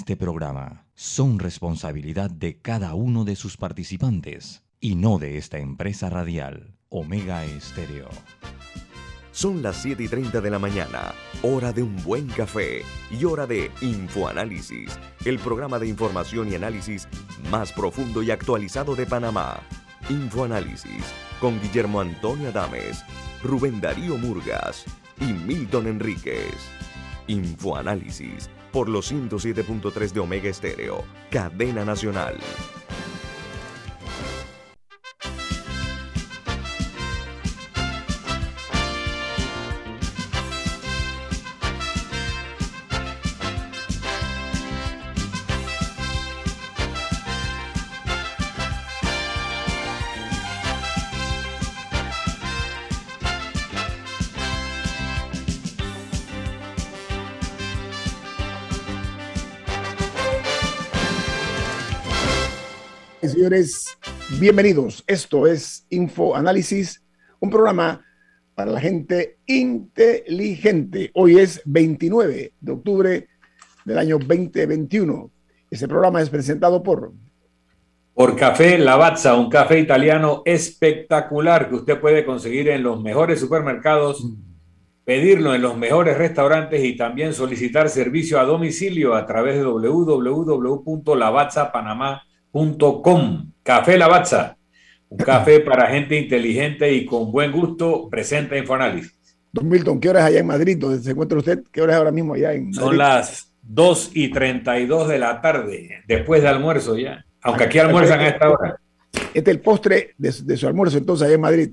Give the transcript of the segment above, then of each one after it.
este programa son responsabilidad de cada uno de sus participantes y no de esta empresa radial, Omega Estéreo. Son las 7 y 30 de la mañana, hora de un buen café y hora de Infoanálisis, el programa de información y análisis más profundo y actualizado de Panamá. Infoanálisis con Guillermo Antonio Adames, Rubén Darío Murgas y Milton Enríquez. Infoanálisis por los 107.3 de Omega Estéreo, cadena nacional. Señores, bienvenidos. Esto es Info Análisis, un programa para la gente inteligente. Hoy es 29 de octubre del año 2021. Este programa es presentado por... Por Café Lavazza, un café italiano espectacular que usted puede conseguir en los mejores supermercados, pedirlo en los mejores restaurantes y también solicitar servicio a domicilio a través de www.lavazzapanamá.com Com. Café Lavazza, un café para gente inteligente y con buen gusto, presenta Infoanálisis. Don Milton, ¿qué horas allá en Madrid, donde se encuentra usted? ¿Qué horas ahora mismo allá en Madrid? Son las 2 y 32 de la tarde, después de almuerzo ya, aunque aquí almuerzan a esta hora. Este es el postre de, de su almuerzo entonces allá en Madrid.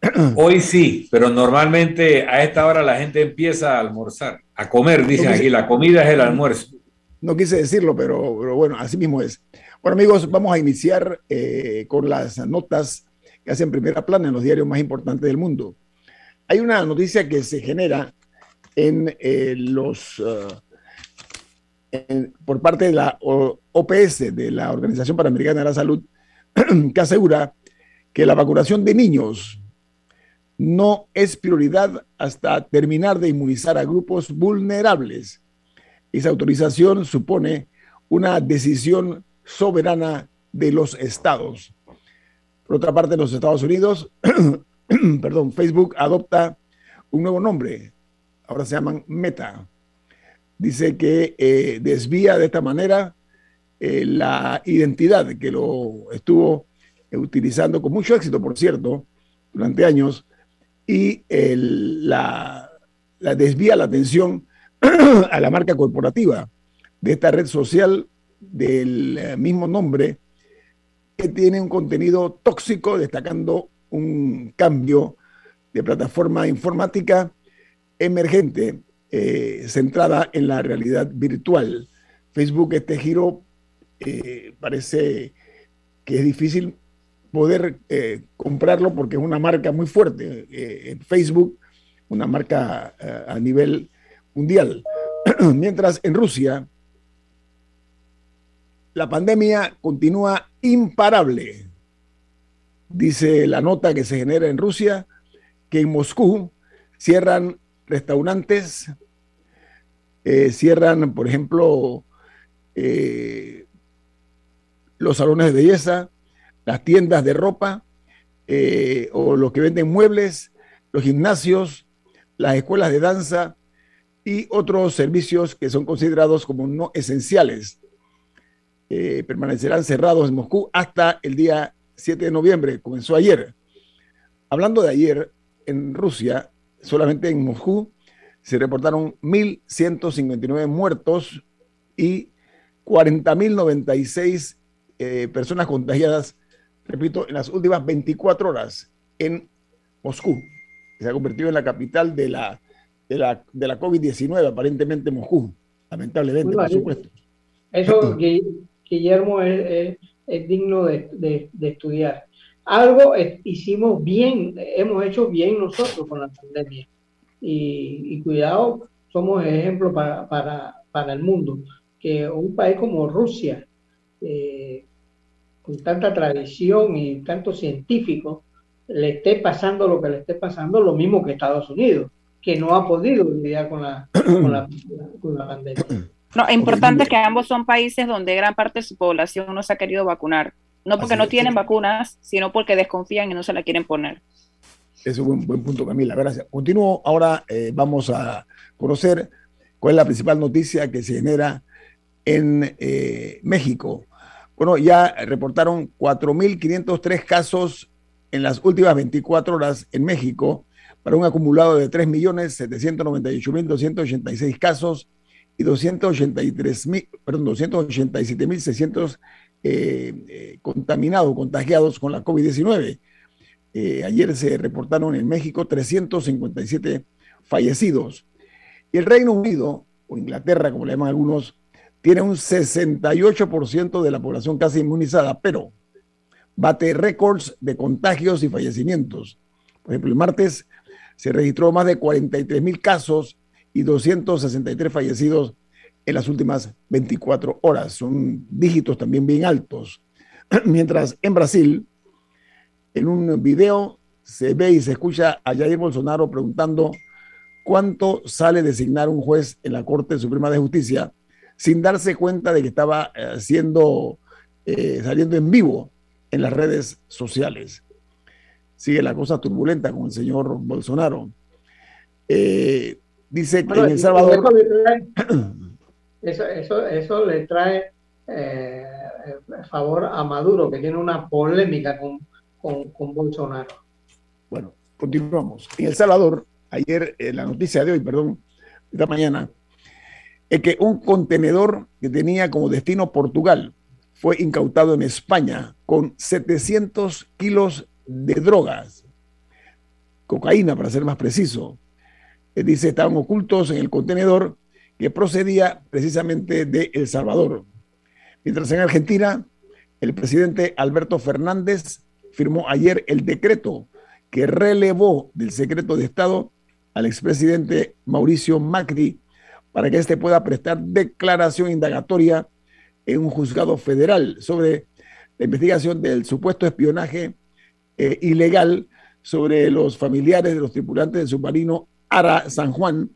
Hoy sí, pero normalmente a esta hora la gente empieza a almorzar, a comer, dicen aquí, la comida es el almuerzo. No quise decirlo, pero, pero bueno, así mismo es. Bueno, amigos, vamos a iniciar eh, con las notas que hacen primera plana en los diarios más importantes del mundo. Hay una noticia que se genera en eh, los uh, por parte de la OPS, de la Organización Panamericana de la Salud, que asegura que la vacunación de niños no es prioridad hasta terminar de inmunizar a grupos vulnerables. Esa autorización supone una decisión soberana de los estados. Por otra parte, en los Estados Unidos, perdón, Facebook adopta un nuevo nombre. Ahora se llaman Meta. Dice que eh, desvía de esta manera eh, la identidad que lo estuvo utilizando con mucho éxito, por cierto, durante años, y la desvía la atención a la marca corporativa de esta red social del eh, mismo nombre que tiene un contenido tóxico, destacando un cambio de plataforma informática emergente eh, centrada en la realidad virtual. Facebook, este giro eh, parece que es difícil poder comprarlo porque es una marca muy fuerte. Facebook, una marca a nivel mundial. Mientras en Rusia, la pandemia continúa imparable. Dice la nota que se genera en Rusia que en Moscú cierran restaurantes, eh, cierran, por ejemplo, eh, los salones de belleza, las tiendas de ropa eh, o los que venden muebles, los gimnasios, las escuelas de danza y otros servicios que son considerados como no esenciales eh, permanecerán cerrados en Moscú hasta el día 7 de noviembre. Comenzó ayer. Hablando de ayer, en Rusia, solamente en Moscú, se reportaron 1.159 muertos y 40.096 eh, personas contagiadas, repito, en las últimas 24 horas en Moscú. Se ha convertido en la capital de la, de la, de la COVID-19, aparentemente Moscú, lamentablemente, por supuesto. Eso, Guillermo es, digno de, estudiar. Algo hicimos bien, hemos hecho bien nosotros con la pandemia. Y, cuidado, somos ejemplo para, para, el mundo. Que un país como Rusia, eh, con tanta tradición y tanto científico, le esté pasando lo que le esté pasando, lo mismo que Estados Unidos, que no ha podido lidiar con la, con la, con la pandemia. No, es importante que ambos son países donde gran parte de su población no se ha querido vacunar. No porque no tienen vacunas, sino porque desconfían y no se la quieren poner. Es un buen, punto, Camila. Gracias. Continúo. Ahora eh, vamos a conocer cuál es la principal noticia que se genera en eh, México. Bueno, ya reportaron 4.503 casos en las últimas 24 horas en México para un acumulado de 3.798.286 casos y 283.000, perdón, 287.600 eh, eh, contaminados, contagiados con la COVID-19. Eh, ayer se reportaron en México 357 fallecidos. Y el Reino Unido, o Inglaterra, como le llaman algunos, tiene un 68% de la población casi inmunizada, pero bate récords de contagios y fallecimientos. Por ejemplo, el martes se registró más de 43 mil casos y 263 fallecidos en las últimas 24 horas. Son dígitos también bien altos. Mientras en Brasil, en un video se ve y se escucha a Jair Bolsonaro preguntando cuánto sale designar un juez en la Corte Suprema de Justicia sin darse cuenta de que estaba eh, siendo, eh, saliendo en vivo en las redes sociales sigue la cosa turbulenta con el señor Bolsonaro. Eh, dice que en El Salvador... Eso, eso, eso le trae eh, favor a Maduro, que tiene una polémica con, con, Bolsonaro. Bueno, continuamos. En El Salvador, ayer, eh, la noticia de hoy, perdón, esta mañana, es que un contenedor que tenía como destino Portugal fue incautado en España con 700 kilos de drogas, cocaína para ser más preciso. Dice, estaban ocultos en el contenedor que procedía precisamente de El Salvador. Mientras en Argentina, el presidente Alberto Fernández firmó ayer el decreto que relevó del secreto de Estado al expresidente Mauricio Macri para que éste pueda prestar declaración indagatoria en un juzgado federal sobre la investigación del supuesto espionaje eh, ilegal sobre los familiares de los tripulantes del submarino Ara San Juan,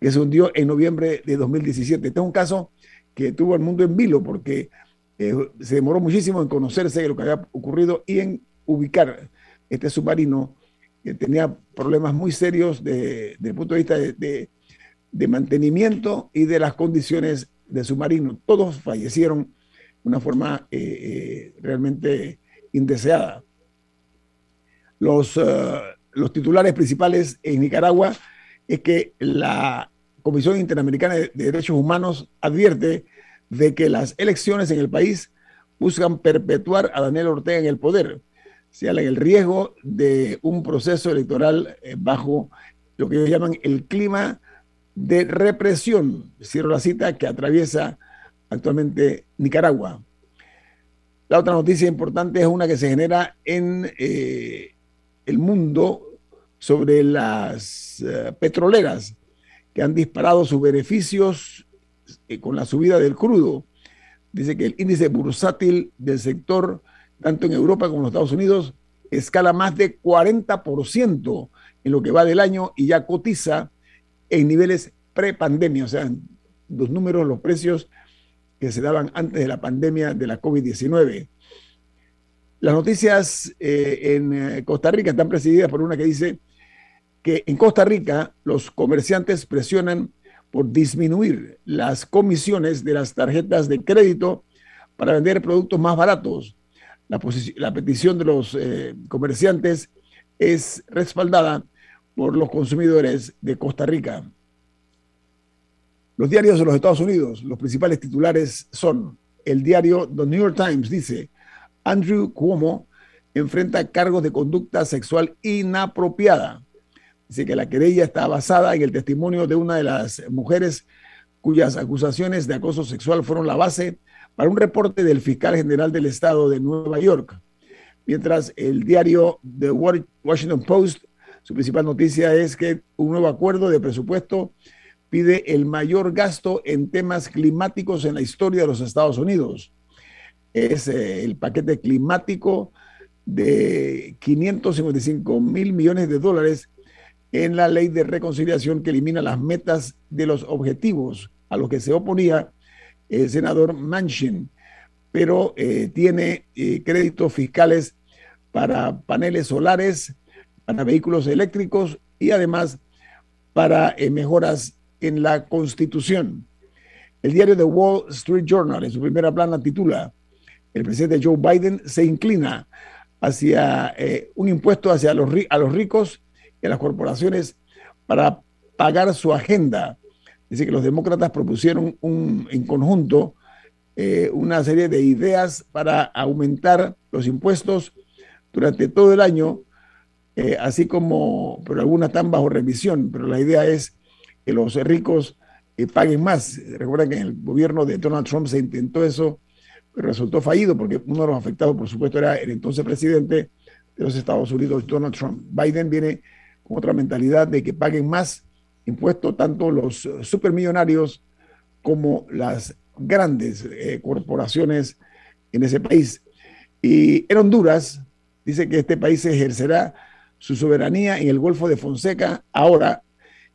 que se hundió en noviembre de 2017. Este es un caso que tuvo el mundo en vilo porque eh, se demoró muchísimo en conocerse de lo que había ocurrido y en ubicar este submarino que tenía problemas muy serios desde el punto de vista de, mantenimiento y de las condiciones del submarino. Todos fallecieron de una forma eh, realmente indeseada los, eh, los titulares principales en Nicaragua es que la Comisión Interamericana de Derechos Humanos advierte de que las elecciones en el país buscan perpetuar a Daniel Ortega en el poder. Se habla el riesgo de un proceso electoral eh, bajo lo que ellos llaman el clima de represión, cierro la cita, que atraviesa actualmente Nicaragua. La otra noticia importante es una que se genera en eh, el mundo sobre las eh, petroleras que han disparado sus beneficios eh, con la subida del crudo. Dice que el índice bursátil del sector, tanto en Europa como en los Estados Unidos, escala más de 40% en lo que va del año y ya cotiza en niveles pre-pandemia, o sea, los números, los precios que se daban antes de la pandemia de la COVID-19. Las noticias eh, en eh, Costa Rica están presididas por una que dice que en Costa Rica los comerciantes presionan por disminuir las comisiones de las tarjetas de crédito para vender productos más baratos. La, petición de los eh, comerciantes es respaldada por los consumidores de Costa Rica. Los diarios de los Estados Unidos, los principales titulares son el diario The New York Times, dice, Andrew Cuomo enfrenta cargos de conducta sexual inapropiada. Dice que la querella está basada en el testimonio de una de las mujeres cuyas acusaciones de acoso sexual fueron la base para un reporte del fiscal general del estado de Nueva York. Mientras el diario The Washington Post, su principal noticia es que un nuevo acuerdo de presupuesto pide el mayor gasto en temas climáticos en la historia de los Estados Unidos es eh, el paquete climático de 555 mil millones de dólares en la ley de reconciliación que elimina las metas de los objetivos a lo que se oponía el senador Manchin, pero eh, tiene eh, créditos fiscales para paneles solares, para vehículos eléctricos y además para mejoras en la Constitución. El diario The Wall Street Journal en su primera plana titula, el presidente Joe Biden se inclina hacia un impuesto hacia los, a los ricos y a las corporaciones para pagar su agenda. Dice que los demócratas propusieron un, en conjunto eh, una serie de ideas para aumentar los impuestos durante todo el año, eh, así como, pero algunas están bajo revisión, pero la idea es que los ricos eh, paguen más. Recuerden que en el gobierno de Donald Trump se intentó eso, resultó fallido porque uno de los afectados, por supuesto, era el entonces presidente de los Estados Unidos, Donald Trump. Biden viene con otra mentalidad de que paguen más impuestos tanto los supermillonarios como las grandes eh, corporaciones en ese país. Y en Honduras dice que este país ejercerá su soberanía en el Golfo de Fonseca ahora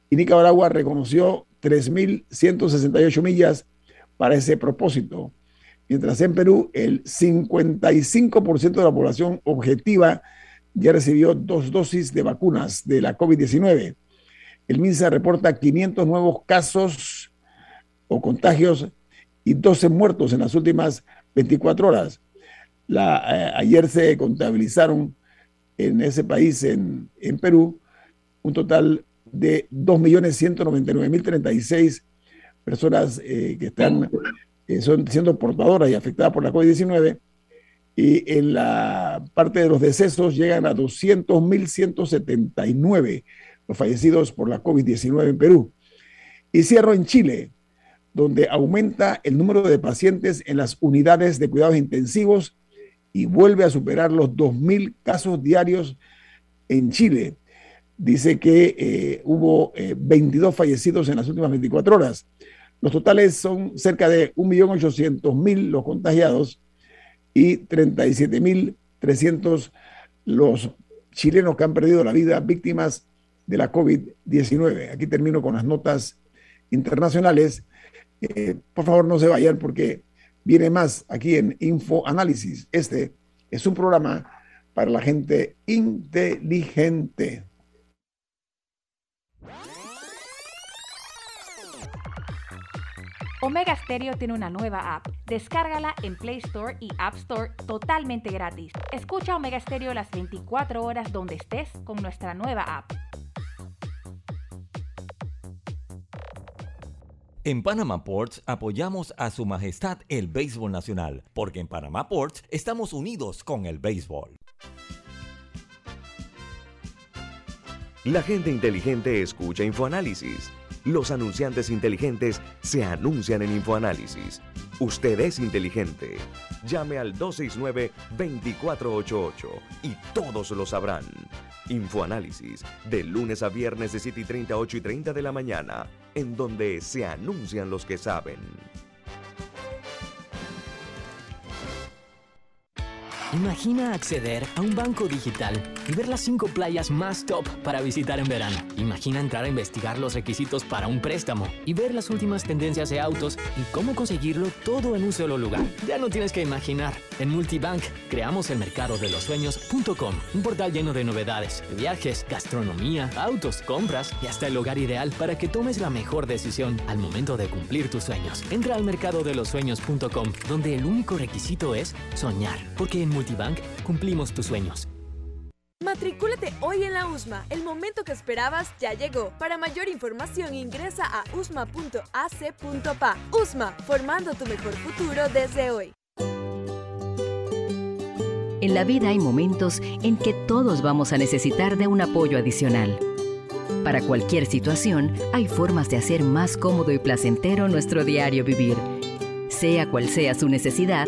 y Nicaragua reconoció 3.168 millas para ese propósito. Mientras en Perú el 55% de la población objetiva ya recibió dos dosis de vacunas de la COVID-19. El MINSA reporta 500 nuevos casos o contagios y 12 muertos en las últimas 24 horas. Eh, ayer se contabilizaron en ese país, en, en Perú, un total de 2.199.036 personas eh, que están eh, son siendo portadoras y afectadas por la COVID-19 y en la parte de los decesos llegan a 200.179 los fallecidos por la COVID-19 en Perú. Y cierro en Chile, donde aumenta el número de pacientes en las unidades de cuidados intensivos y vuelve a superar los 2.000 casos diarios en Chile. Dice que eh, hubo 22 eh, fallecidos en las últimas 24 horas. Los totales son cerca de 1.800.000 los contagiados y 37.300 los chilenos que han perdido la vida víctimas de la COVID-19. Aquí termino con las notas internacionales. Eh, por favor, no se vayan porque viene más aquí en Info Análisis. Este es un programa para la gente inteligente. Omega Stereo tiene una nueva app. Descárgala en Play Store y App Store totalmente gratis. Escucha Omega Stereo las 24 horas donde estés con nuestra nueva app. En Panama Ports apoyamos a Su Majestad el Béisbol Nacional, porque en Panama Ports estamos unidos con el béisbol. La gente inteligente escucha InfoAnálisis los anunciantes inteligentes se anuncian en InfoAnálisis. Usted es inteligente. Llame al 269-2488 y todos lo sabrán. Infoanálisis, de lunes a viernes de 7 y 30, 8 y 30 de la mañana, en donde se anuncian los que saben. Imagina acceder a un banco digital y ver las cinco playas más top para visitar en verano. Imagina entrar a investigar los requisitos para un préstamo y ver las últimas tendencias de autos y cómo conseguirlo todo en un solo lugar. Ya no tienes que imaginar. En Multibank creamos el mercado de los sueños.com, un portal lleno de novedades, viajes, gastronomía, autos, compras y hasta el hogar ideal para que tomes la mejor decisión al momento de cumplir tus sueños. Entra al mercado de los sueños.com, donde el único requisito es soñar, porque en cumplimos tus sueños. Matricúlate hoy en la USMA. El momento que esperabas ya llegó. Para mayor información ingresa a usma.ac.pa. USMA, formando tu mejor futuro desde hoy. En la vida hay momentos en que todos vamos a necesitar de un apoyo adicional. Para cualquier situación, hay formas de hacer más cómodo y placentero nuestro diario vivir. Sea cual sea su necesidad,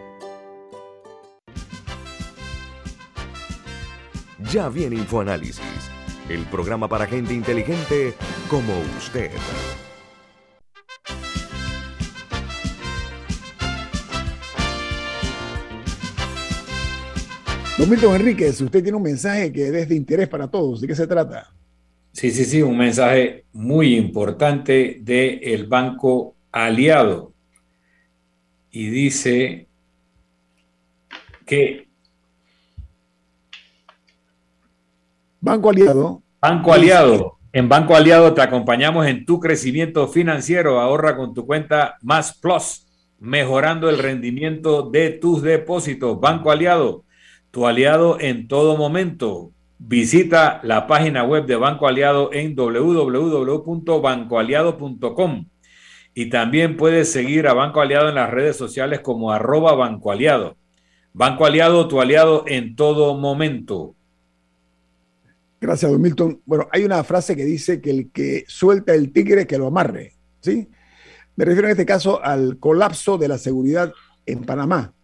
Ya viene InfoAnálisis, el programa para gente inteligente como usted. Don Milton Enríquez, usted tiene un mensaje que es de interés para todos. ¿De qué se trata? Sí, sí, sí, un mensaje muy importante del Banco Aliado. Y dice que... Banco Aliado. Banco Aliado. En Banco Aliado te acompañamos en tu crecimiento financiero. Ahorra con tu cuenta Más Plus, mejorando el rendimiento de tus depósitos. Banco Aliado tu aliado en todo momento. Visita la página web de Banco Aliado en www.bancoaliado.com y también puedes seguir a Banco Aliado en las redes sociales como arroba Banco Aliado. Banco Aliado, tu aliado en todo momento. Gracias, don Milton. Bueno, hay una frase que dice que el que suelta el tigre que lo amarre, ¿sí? Me refiero en este caso al colapso de la seguridad en Panamá.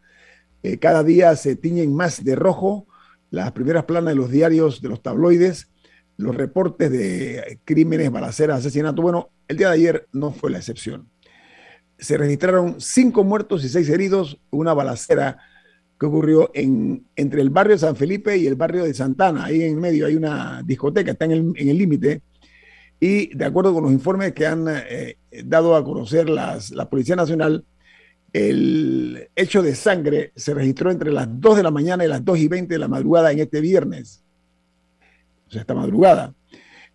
Eh, cada día se tiñen más de rojo las primeras planas de los diarios, de los tabloides, los reportes de crímenes, balaceras, asesinatos. Bueno, el día de ayer no fue la excepción. Se registraron cinco muertos y seis heridos, una balacera que ocurrió en, entre el barrio de San Felipe y el barrio de Santana. Ahí en medio hay una discoteca, está en el límite. y de acuerdo con los informes que han eh, dado a conocer las, la Policía Nacional, el hecho de sangre se registró entre las 2 de la mañana y las 2 y 20 de la madrugada en este viernes. O sea, esta madrugada.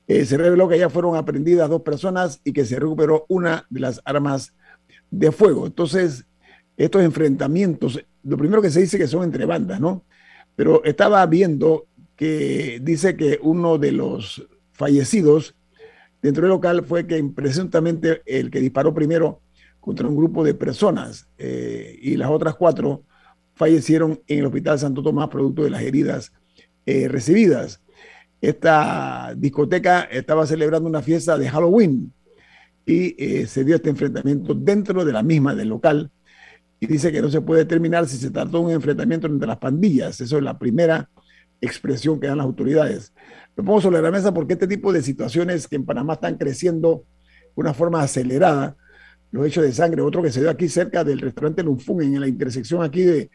Eh, se reveló que ya fueron aprendidas dos personas y que se recuperó una de las armas de fuego. Entonces, estos enfrentamientos, lo primero que se dice que son entre bandas, ¿no? Pero estaba viendo que dice que uno de los fallecidos dentro del local fue que presuntamente el que disparó primero contra un grupo de personas eh, y las otras cuatro fallecieron en el Hospital Santo Tomás producto de las heridas eh, recibidas. Esta discoteca estaba celebrando una fiesta de Halloween y eh, se dio este enfrentamiento dentro de la misma del local y dice que no se puede determinar si se trató de un enfrentamiento entre las pandillas. Eso es la primera expresión que dan las autoridades. Lo pongo sobre la mesa porque este tipo de situaciones que en Panamá están creciendo de una forma acelerada, los hechos de sangre, otro que se dio aquí cerca del restaurante Lunfún, en la intersección aquí de,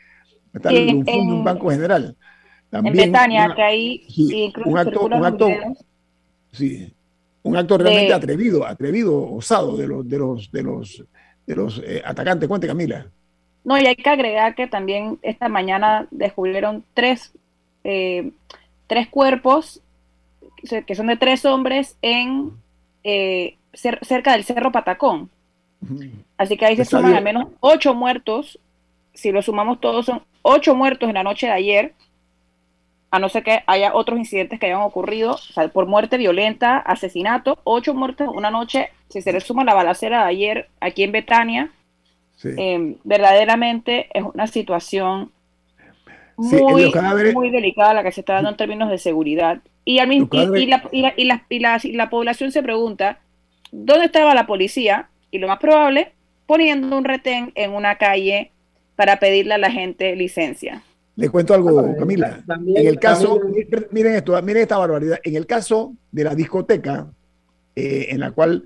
está el Lunfún de un banco general. También en Betania, que ahí un acto, un acto, sí, un acto realmente atrevido, atrevido, osado de los, de los, de los, de los eh, atacantes. Cuente, Camila. No, y hay que agregar que también esta mañana descubrieron tres, eh, tres cuerpos que son de tres hombres en eh, cerca del Cerro Patacón. Así que ahí se suman al menos ocho muertos. Si lo sumamos todos, son ocho muertos en la noche de ayer, a no ser que haya otros incidentes que hayan ocurrido, por muerte violenta, asesinato, ocho muertos una noche, si se le suma la balacera de ayer aquí en Betania, em, verdaderamente es una situación muy, muy delicada la que se está dando en términos de seguridad. Y, al mismo, y, la, y, la, la población se pregunta, ¿dónde estaba la policía y lo más probable, poniendo un retén en una calle para pedirle a la gente licencia. Le cuento algo, Camila. en el caso, miren esto, miren esta barbaridad. En el caso de la discoteca, eh, en la cual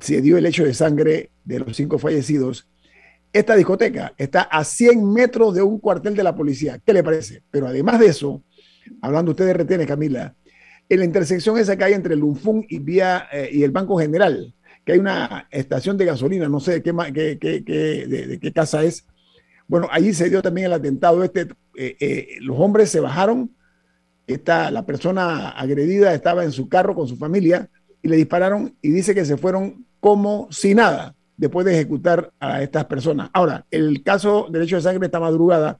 se dio el hecho de sangre de los cinco fallecidos, esta discoteca está a 100 metros de un cuartel de la policía. ¿Qué le parece? Pero además de eso, hablando usted de retenes, Camila, en la intersección esa que hay entre el Lunfún y, vía, eh, y el Banco General, que hay una estación de gasolina, no sé de qué, de, qué casa es. Bueno, allí se dio también el atentado. Este, eh, eh, los hombres se bajaron, la persona agredida estaba en su carro con su familia y le dispararon y dice que se fueron como si nada después de ejecutar a estas personas. Ahora, el caso del hecho de sangre esta madrugada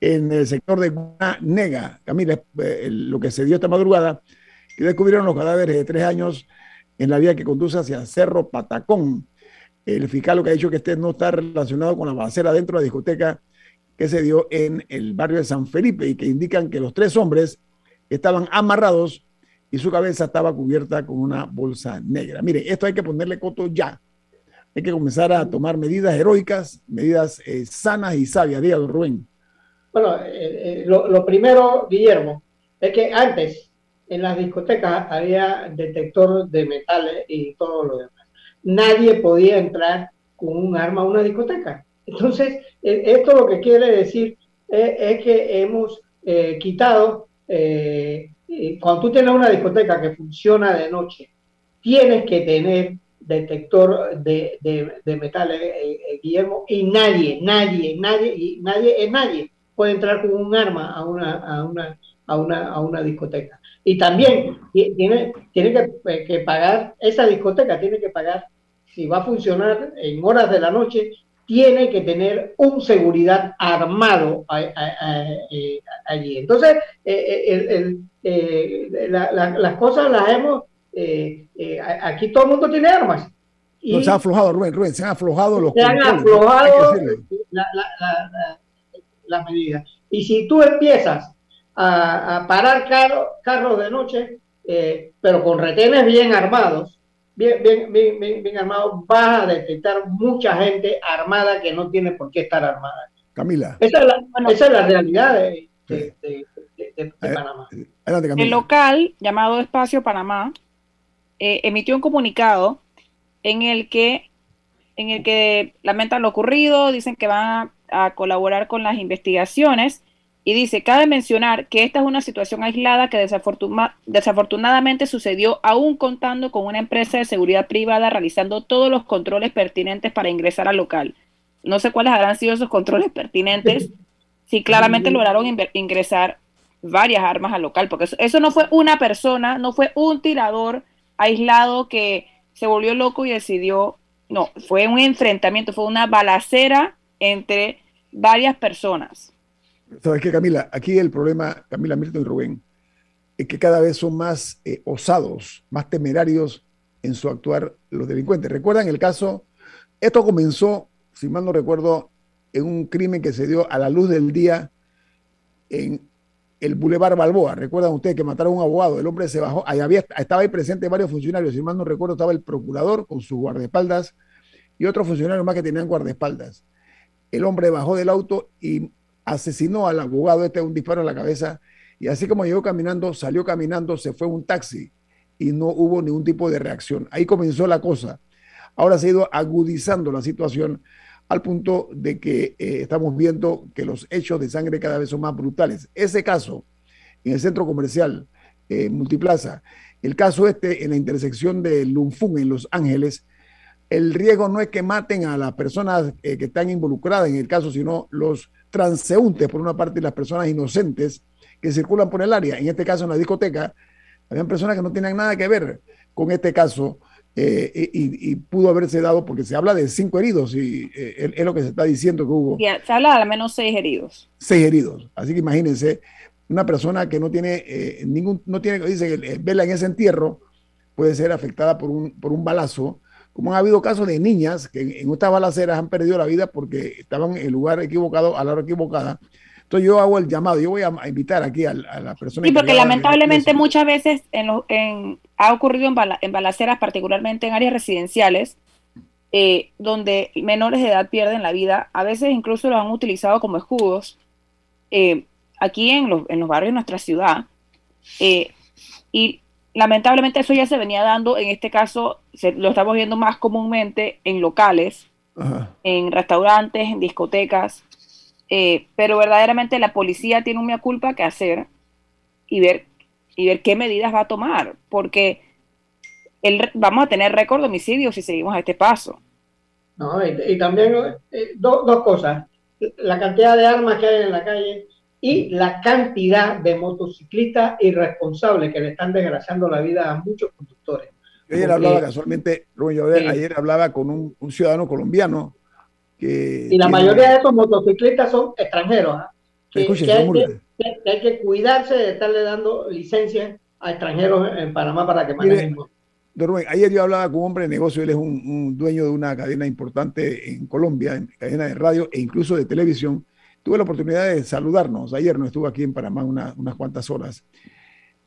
en el sector de Nega, Camila, eh, lo que se dio esta madrugada, que descubrieron los cadáveres de tres años en la vía que conduce hacia Cerro Patacón. El fiscal lo que ha dicho que este no está relacionado con la balacera dentro de la discoteca que se dio en el barrio de San Felipe y que indican que los tres hombres estaban amarrados y su cabeza estaba cubierta con una bolsa negra. Mire, esto hay que ponerle coto ya. Hay que comenzar a tomar medidas heroicas, medidas eh, sanas y sabias. Dígalo, Rubén. Bueno, eh, eh, lo, primero, Guillermo, es que antes en las discotecas había detector de metales y todo lo demás. Nadie podía entrar con un arma a una discoteca. Entonces, esto lo que quiere decir es, que hemos quitado, cuando tú tienes una discoteca que funciona de noche, tienes que tener detector de, de, metales, Guillermo, y nadie, nadie, nadie, y nadie es nadie puede entrar con un arma a una, a una, a una, a una discoteca. Y también tiene, tiene que, eh, que, pagar, esa discoteca tiene que pagar, si va a funcionar en horas de la noche, tiene que tener un seguridad armado eh, allí. Entonces, eh, las cosas las hemos, aquí todo el mundo tiene armas. Y se ha aflojado, Rubén, Rubén, se han aflojado los... Se han aflojado la, las medidas. Y si tú empiezas a, parar carros de noche, eh, pero con retenes bien armados, bien, bien, bien, bien, armados, vas a detectar mucha gente armada que no tiene por qué estar armada. Camila. Esa es la, esa es la realidad de, Panamá. El local llamado Espacio Panamá eh, emitió un comunicado en el que en el que lamentan lo ocurrido, dicen que van a a colaborar con las investigaciones y dice, cabe mencionar que esta es una situación aislada que desafortunadamente sucedió aún contando con una empresa de seguridad privada realizando todos los controles pertinentes para ingresar al local. No sé cuáles habrán sido esos controles pertinentes, si claramente lograron ingresar varias armas al local, porque eso, eso no fue una persona, no fue un tirador aislado que se volvió loco y decidió, no, fue un enfrentamiento, fue una balacera entre varias personas. ¿Sabes qué, Camila? Aquí el problema, Camila, Milton y Rubén, es que cada vez son más eh, osados, más temerarios en su actuar los delincuentes. ¿Recuerdan el caso? Esto comenzó, si mal no recuerdo, en un crimen que se dio a la luz del día en el Boulevard Balboa. ¿Recuerdan ustedes que mataron a un abogado? El hombre se bajó, ahí había, estaba ahí presente varios funcionarios, si mal no recuerdo, estaba el procurador con sus guardaespaldas y otros funcionarios más que tenían guardaespaldas el hombre bajó del auto y asesinó al abogado, este un disparo en la cabeza, y así como llegó caminando, salió caminando, se fue un taxi y no hubo ningún tipo de reacción. Ahí comenzó la cosa. Ahora se ha ido agudizando la situación al punto de que eh, estamos viendo que los hechos de sangre cada vez son más brutales. Ese caso en el centro comercial eh, Multiplaza, el caso este en la intersección de Lunfung en Los Ángeles, el riesgo no es que maten a las personas eh, que están involucradas en el caso, sino los transeúntes, por una parte, y las personas inocentes que circulan por el área. En este caso, en la discoteca, habían personas que no tenían nada que ver con este caso eh, y, pudo haberse dado, porque se habla de cinco heridos y eh, es lo que se está diciendo que hubo. se habla de al menos seis heridos. Seis heridos. Así que imagínense, una persona que no tiene ningún, no tiene, dice, vela en ese entierro, puede ser afectada por un, por un balazo como ha habido casos de niñas que en, estas balaceras han perdido la vida porque estaban en el lugar equivocado, a la hora equivocada. Entonces yo hago el llamado, yo voy a, invitar aquí a, la persona. Sí, porque lamentablemente muchas veces en ha ocurrido en, balaceras, particularmente en áreas residenciales, eh, donde menores de edad pierden la vida, a veces incluso los han utilizado como escudos. Eh, aquí en los, en los barrios de nuestra ciudad, eh, y lamentablemente eso ya se venía dando, en este caso lo estamos viendo más comúnmente en locales, en restaurantes, en discotecas, eh, pero verdaderamente la policía tiene un mea culpa que hacer y ver, y ver qué medidas va a tomar, porque el, vamos a tener récord de homicidios si seguimos a este paso. y, también eh, dos cosas, la cantidad de armas que hay en la calle y la cantidad de motociclistas irresponsables que le están desgraciando la vida a muchos conductores. Ayer hablaba casualmente, Rubén ayer hablaba con un, ciudadano colombiano que... Y la mayoría de estos motociclistas son extranjeros. ¿ah? Que, hay que, cuidarse de estarle dando licencias a extranjeros en Panamá para que manejen. Rubén, ayer yo hablaba con un hombre de negocio, él es un, dueño de una cadena importante en Colombia, en cadena de radio e incluso de televisión, tuve la oportunidad de saludarnos. Ayer no estuvo aquí en Panamá unas cuantas horas.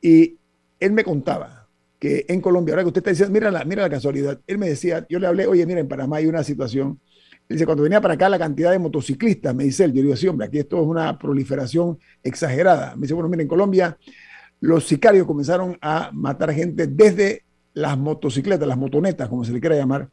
Y él me contaba que en Colombia, ahora que usted está diciendo, mira la, mira la casualidad, él me decía, yo le hablé, oye, mira, en Panamá hay una situación. Dice, cuando venía para acá la cantidad de motociclistas, me dice él, yo digo, sí, hombre, aquí esto es una proliferación exagerada. Me dice, bueno, mira, en Colombia los sicarios comenzaron a matar gente desde las motocicletas, las motonetas, como se le quiera llamar,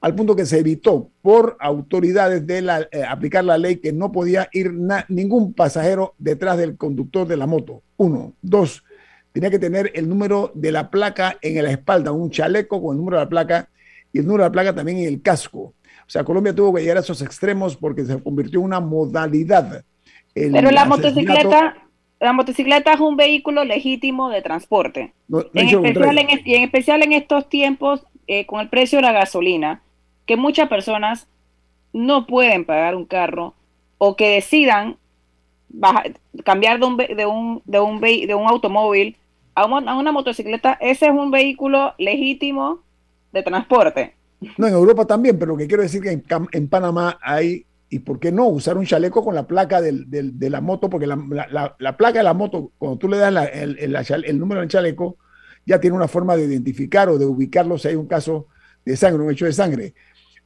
al punto que se evitó por autoridades de eh, aplicar la ley que no podía ir ningún pasajero detrás del conductor de la moto. Uno. Dos, tenía que tener el número de la placa en la espalda, un chaleco con el número de la placa y el número de la placa también en el casco. O sea, Colombia tuvo que llegar a esos extremos porque se convirtió en una modalidad. Pero la motocicleta, la motocicleta es un vehículo legítimo de transporte. en, especial en, y en especial en estos tiempos, eh, con el precio de la gasolina, que muchas personas no pueden pagar un carro o que decidan cambiar de un, de un, de un, de un automóvil a una, motocicleta, ese es un vehículo legítimo de transporte. No, en Europa también, pero lo que quiero decir que en, Panamá hay ¿Y por qué no usar un chaleco con la placa del, de la moto? Porque la, la, placa de la moto, cuando tú le das el, el, número del chaleco, ya tiene una forma de identificar o de ubicarlo si hay un caso de sangre, un hecho de sangre.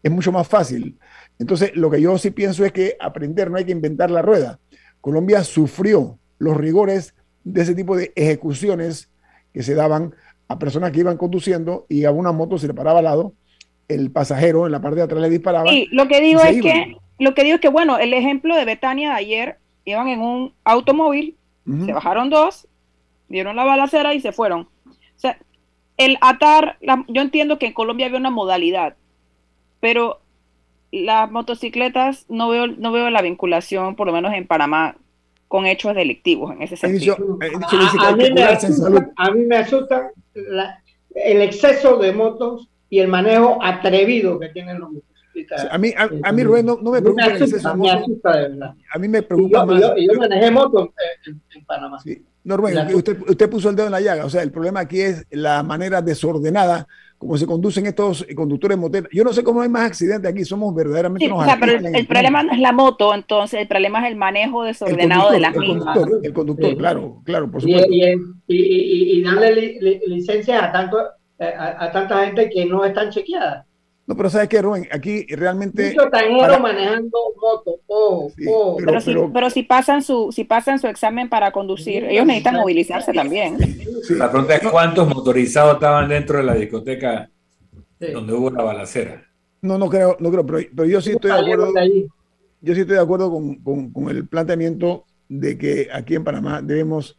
Es mucho más fácil. Entonces, lo que yo sí pienso es que aprender no hay que inventar la rueda. Colombia sufrió los rigores de ese tipo de ejecuciones que se daban a personas que iban conduciendo y a una moto se le paraba al lado, el pasajero en la parte de atrás le disparaba. Sí, lo que digo es que lo que digo es que, bueno, el ejemplo de Betania de ayer, iban en un automóvil, se bajaron dos, dieron la balacera y se fueron. O sea, el atar, yo entiendo que en Colombia había una modalidad, pero las motocicletas no veo, no veo la vinculación, por lo menos en Panamá, con hechos delictivos en ese sentido. a, mí me asusta, el exceso de motos y el manejo atrevido que tienen los motos. A mí, a, mí Rubén, no, me preocupa el exceso de verdad. A mí me preocupa yo, más. Yo, yo, manejé moto en, en, Panamá. Sí. No, Rubén, usted, usted puso el dedo en la llaga. O sea, el problema aquí es la manera desordenada como se conducen estos conductores moteros. Yo no sé cómo hay más accidentes aquí, somos verdaderamente sí, o sea, pero el, problema no es la moto, entonces el problema es el manejo desordenado de las el mismas. Conductor, el conductor, claro, claro, por supuesto. Y, y, y, darle li, licencia a, tanto, a, a, tanta gente que no están chequeadas. No, pero ¿sabes qué, Rubén? Aquí realmente... Mucho para... manejando moto, oh, oh. Pero, si, pero, si, pasan su, si pasan su examen para conducir, ellos necesitan movilizarse también. La pregunta es cuántos motorizados estaban dentro de la discoteca donde hubo la balacera. No, no creo, no creo, pero, pero yo sí estoy de acuerdo. Yo sí estoy de acuerdo con, con, con el planteamiento de que aquí en Panamá debemos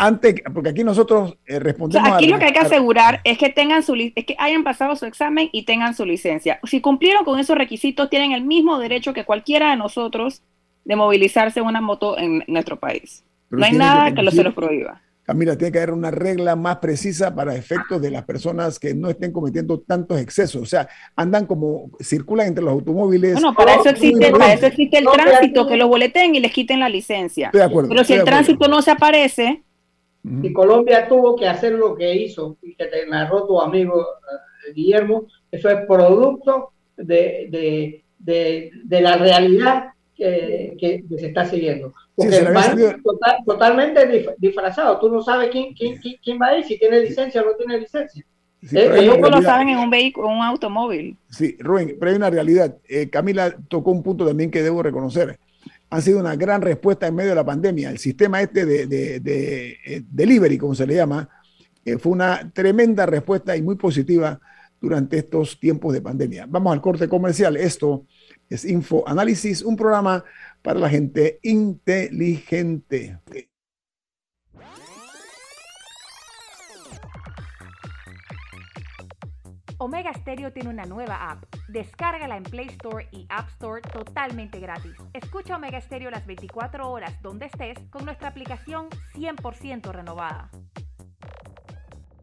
antes, porque aquí nosotros eh, respondemos. aquí lo que hay que asegurar es que tengan su es que hayan pasado su examen y tengan su licencia. Si cumplieron con esos requisitos, tienen el mismo derecho que cualquiera de nosotros de movilizarse en una moto en nuestro país. no hay nada que, lo, se los prohíba. Camila, tiene que haber una regla más precisa para efectos de las personas que no estén cometiendo tantos excesos. O sea, andan como, circulan entre los automóviles. Bueno, para eso existe, para eso existe el tránsito, que los boleten y les quiten la licencia. Estoy de acuerdo, Pero si el tránsito no se aparece, y Colombia tuvo que hacer lo que hizo, y que te narró tu amigo eh, Guillermo, eso es producto de, de, de, de la realidad que, que, se está siguiendo. Porque sí, total, totalmente disfrazado. Tú no sabes quién, quién, quién, va a ir, si tiene licencia o no tiene licencia. Sí, eh, ellos lo saben en un vehículo, un automóvil. Sí, Rubén, pero hay una realidad. Eh, Camila tocó un punto también que debo reconocer han sido una gran respuesta en medio de la pandemia. El sistema este de, de, eh, delivery, como se le llama, eh, fue una tremenda respuesta y muy positiva durante estos tiempos de pandemia. Vamos al corte comercial. Esto es Info Análisis, un programa para la gente inteligente. Omega Stereo tiene una nueva app. Descárgala en Play Store y App Store totalmente gratis. Escucha Omega Stereo las 24 horas donde estés con nuestra aplicación 100% renovada.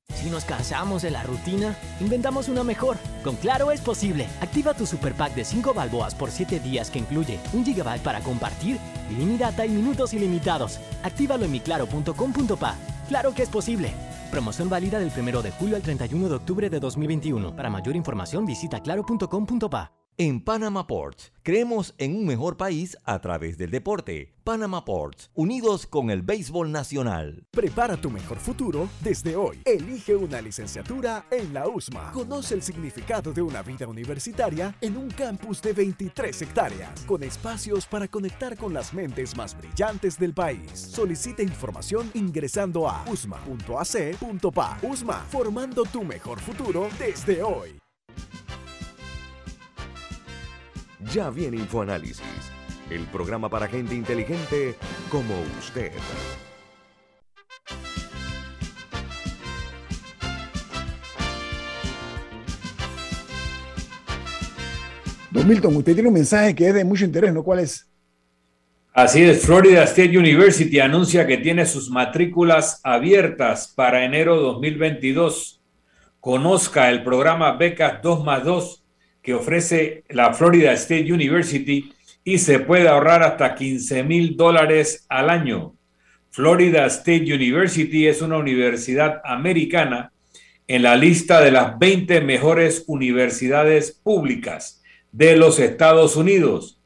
Si nos cansamos de la rutina, inventamos una mejor. Con Claro es posible. Activa tu super pack de 5 balboas por 7 días que incluye un gigabyte para compartir, ilimitada y minutos ilimitados. Actívalo en miclaro.com.pa. Claro que es posible. Promoción válida del 1 de julio al 31 de octubre de 2021. Para mayor información visita claro.com.pa. En Panama Ports, creemos en un mejor país a través del deporte. Panama Ports, unidos con el béisbol nacional. Prepara tu mejor futuro desde hoy. Elige una licenciatura en la USMA. Conoce el significado de una vida universitaria en un campus de 23 hectáreas, con espacios para conectar con las mentes más brillantes del país. Solicita información ingresando a usma.ac.pa. USMA, formando tu mejor futuro desde hoy. Ya viene InfoAnálisis, el programa para gente inteligente como usted. Don Milton, usted tiene un mensaje que es de mucho interés, ¿no? ¿Cuál es? Así es, Florida State University anuncia que tiene sus matrículas abiertas para enero 2022. Conozca el programa Becas 2 más 2 que ofrece la Florida State University y se puede ahorrar hasta 15 mil dólares al año. Florida State University es una universidad americana en la lista de las 20 mejores universidades públicas de los Estados Unidos.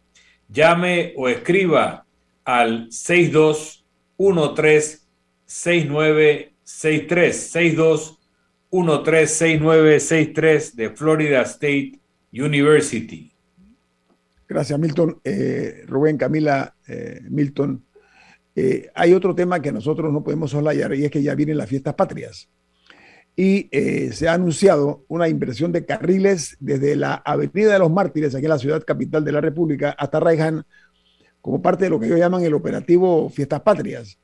Llame o escriba al 62136963 62136963 de Florida State University. Gracias, Milton. Eh, Rubén, Camila, eh, Milton. Eh, hay otro tema que nosotros no podemos soslayar y es que ya vienen las fiestas patrias. Y se ha anunciado una inversión de carriles desde la Avenida de los Mártires, aquí en la ciudad capital de la República, hasta Raihan, como parte de lo que ellos llaman el operativo Fiestas Patrias.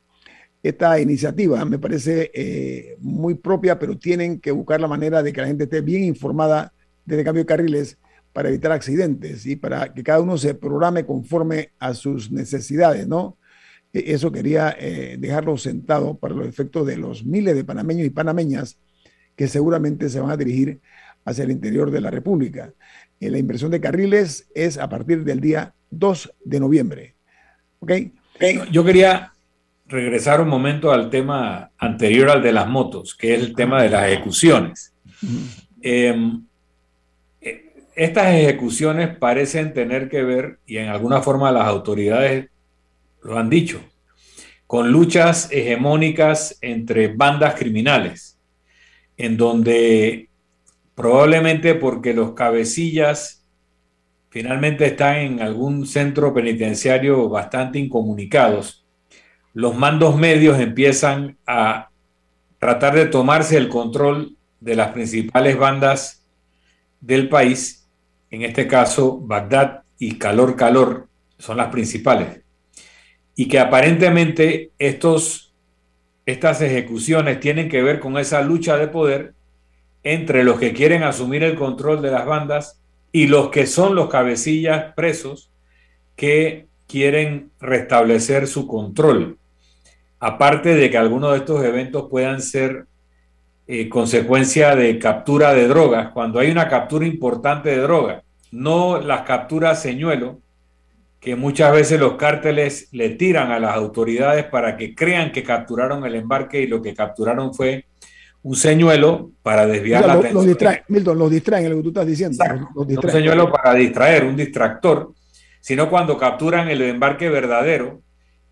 Esta iniciativa me parece muy propia, pero tienen que buscar la manera de que la gente esté bien informada desde cambio de carriles para evitar accidentes y para que cada uno se programe conforme a sus necesidades, ¿no? E, eso quería eh, dejarlo sentado para los efectos de los miles de panameños y panameñas que seguramente se van a dirigir hacia el interior de la República. Eh, la inversión de carriles es a partir del día 2 de noviembre. ¿Ok? Yo quería regresar un momento al tema anterior al de las motos, que es el tema de las ejecuciones. Estas ejecuciones parecen tener que ver, y en alguna forma las autoridades lo han dicho, con luchas hegemónicas entre bandas criminales, en donde probablemente porque los cabecillas finalmente están en algún centro penitenciario bastante incomunicados, los mandos medios empiezan a tratar de tomarse el control de las principales bandas del país en este caso Bagdad y Calor Calor son las principales, y que aparentemente estos, estas ejecuciones tienen que ver con esa lucha de poder entre los que quieren asumir el control de las bandas y los que son los cabecillas presos que quieren restablecer su control. Aparte de que algunos de estos eventos puedan ser eh, consecuencia de captura de drogas, cuando hay una captura importante de drogas, no las capturas señuelo, que muchas veces los cárteles le tiran a las autoridades para que crean que capturaron el embarque y lo que capturaron fue un señuelo para desviar la atención. Los distraen, Milton, los distraen, lo que tú estás diciendo. un señuelo para distraer, un distractor, sino cuando capturan el embarque verdadero,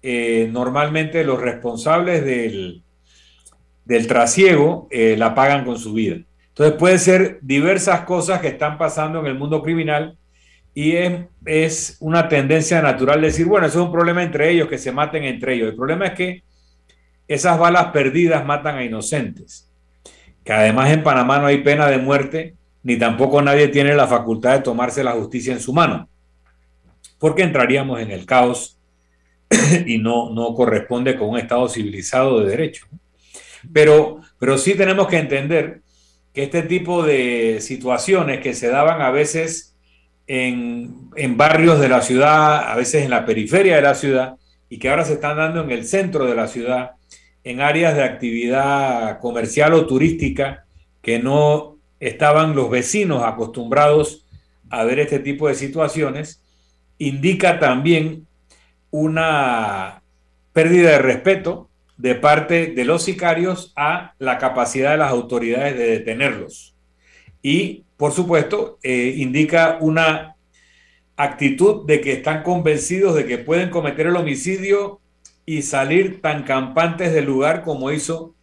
eh, normalmente los responsables del, del trasiego eh, la pagan con su vida. Entonces puede ser diversas cosas que están pasando en el mundo criminal y es, una tendencia natural decir, bueno, eso es un problema entre ellos, que se maten entre ellos. El problema es que esas balas perdidas matan a inocentes, que además en Panamá no hay pena de muerte, ni tampoco nadie tiene la facultad de tomarse la justicia en su mano, porque entraríamos en el caos y no, no corresponde con un Estado civilizado de derecho. Pero, pero sí tenemos que entender que este tipo de situaciones que se daban a veces en, barrios de la ciudad, a veces en la periferia de la ciudad, y que ahora se están dando en el centro de la ciudad, en áreas de actividad comercial o turística, que no estaban los vecinos acostumbrados a ver este tipo de situaciones, indica también una pérdida de respeto de parte de los sicarios a la capacidad de las autoridades de detenerlos. Y, por supuesto, eh, indica una actitud de que están convencidos de que pueden cometer el homicidio y salir tan campantes del lugar como hizo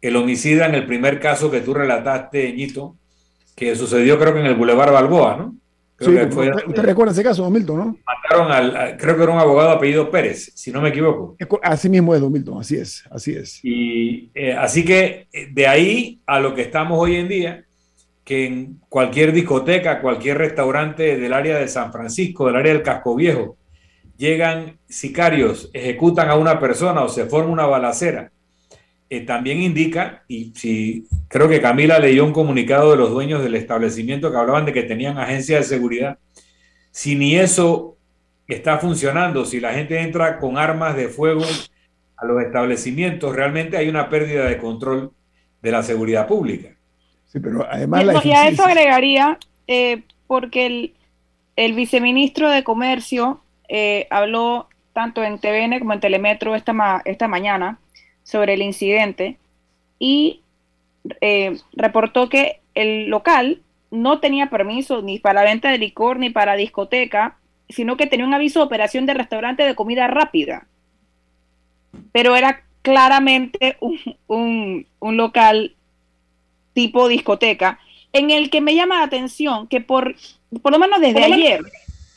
el homicida en el primer caso que tú relataste, Ñito, que sucedió creo que en el Boulevard Balboa, ¿no? Usted, recuerda ese caso, Don Milton, ¿no? Mataron al, creo que era un abogado apellido Pérez, si no me equivoco. Así mismo es, Don Milton, así es, así es. Y eh, así que eh, de ahí a lo que estamos hoy en día, que en cualquier discoteca, cualquier restaurante del área de San Francisco, del área del Casco Viejo, llegan sicarios, ejecutan a una persona o se forma una balacera eh, también indica, y si creo que Camila leyó un comunicado de los dueños del establecimiento que hablaban de que tenían agencias de seguridad, si ni eso está funcionando, si la gente entra con armas de fuego a los establecimientos, realmente hay una pérdida de control de la seguridad pública. Sí, pero además... Y, a eso agregaría, eh, porque el, el, viceministro de Comercio eh, habló tanto en TVN como en Telemetro esta, esta mañana, sobre el incidente y eh, reportó que el local no tenía permiso ni para venta de licor ni para discoteca, sino que tenía un aviso de operación de restaurante de comida rápida. Pero era claramente un, local tipo discoteca, en el que me llama la atención que por, por lo menos desde ayer